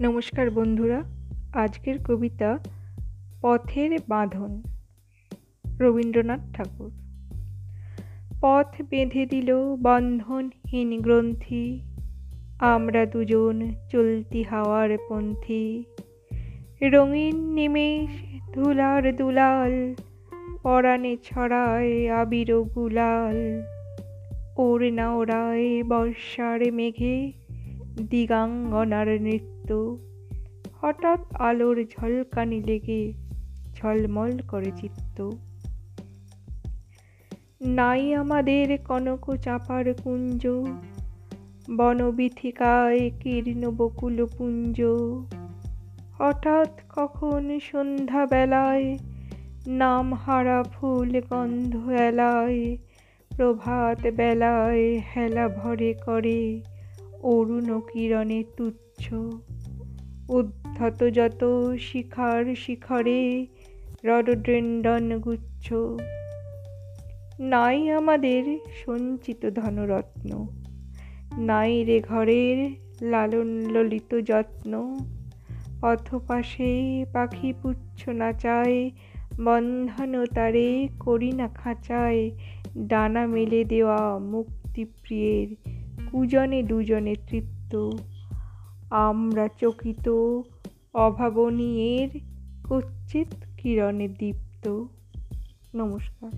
নমস্কার বন্ধুরা, আজকের কবিতা পথের বাঁধন, রবীন্দ্রনাথ ঠাকুর। পথ বেঁধে দিল বন্ধনহীন গ্রন্থি, আমরা দুজন চলতি হাওয়ার পন্থী। রঙিন নিমেষ ধুলার দুলাল, পরাণে ছড়ায় আবির গুলাল। ওর না ওড়ায় বর্ষার মেঘে দিগাঙ্গনার নৃত্য হঠাৎ আলোর ঝলকানি লেগে ঝলমল করে চিত্ত। নাই আমাদের কনক চাপার কুঞ্জ, বনবিথিকায় কীর্ণ বকুল পুঞ্জ। হঠাৎ কখন সন্ধ্যা বেলায় নাম হারা ফুল গন্ধ এলায়, প্রভাত বেলায় হেলা ভরে করে। অরুণ কিরণে তুচ্ছ। উদ্ধত যত শিখার শিখরে রডড্রেন্ডন গুচ্ছ। নাই আমাদের সঞ্চিত ধনরত্ন। নাই রে ঘরের লালন ললিত যত্ন। পথপাশে পাখি পুচ্ছ নাচায় বন্ধন তারে করি না খাঁচায়। ডানা মেলে দেওয়া মুক্তিপ্রিয়ের কুজনে দুজনে তৃপ্ত। আমরা চকিত অভাবনীয়ের কচ্ছিত কিরণে দীপ্ত। নমস্কার।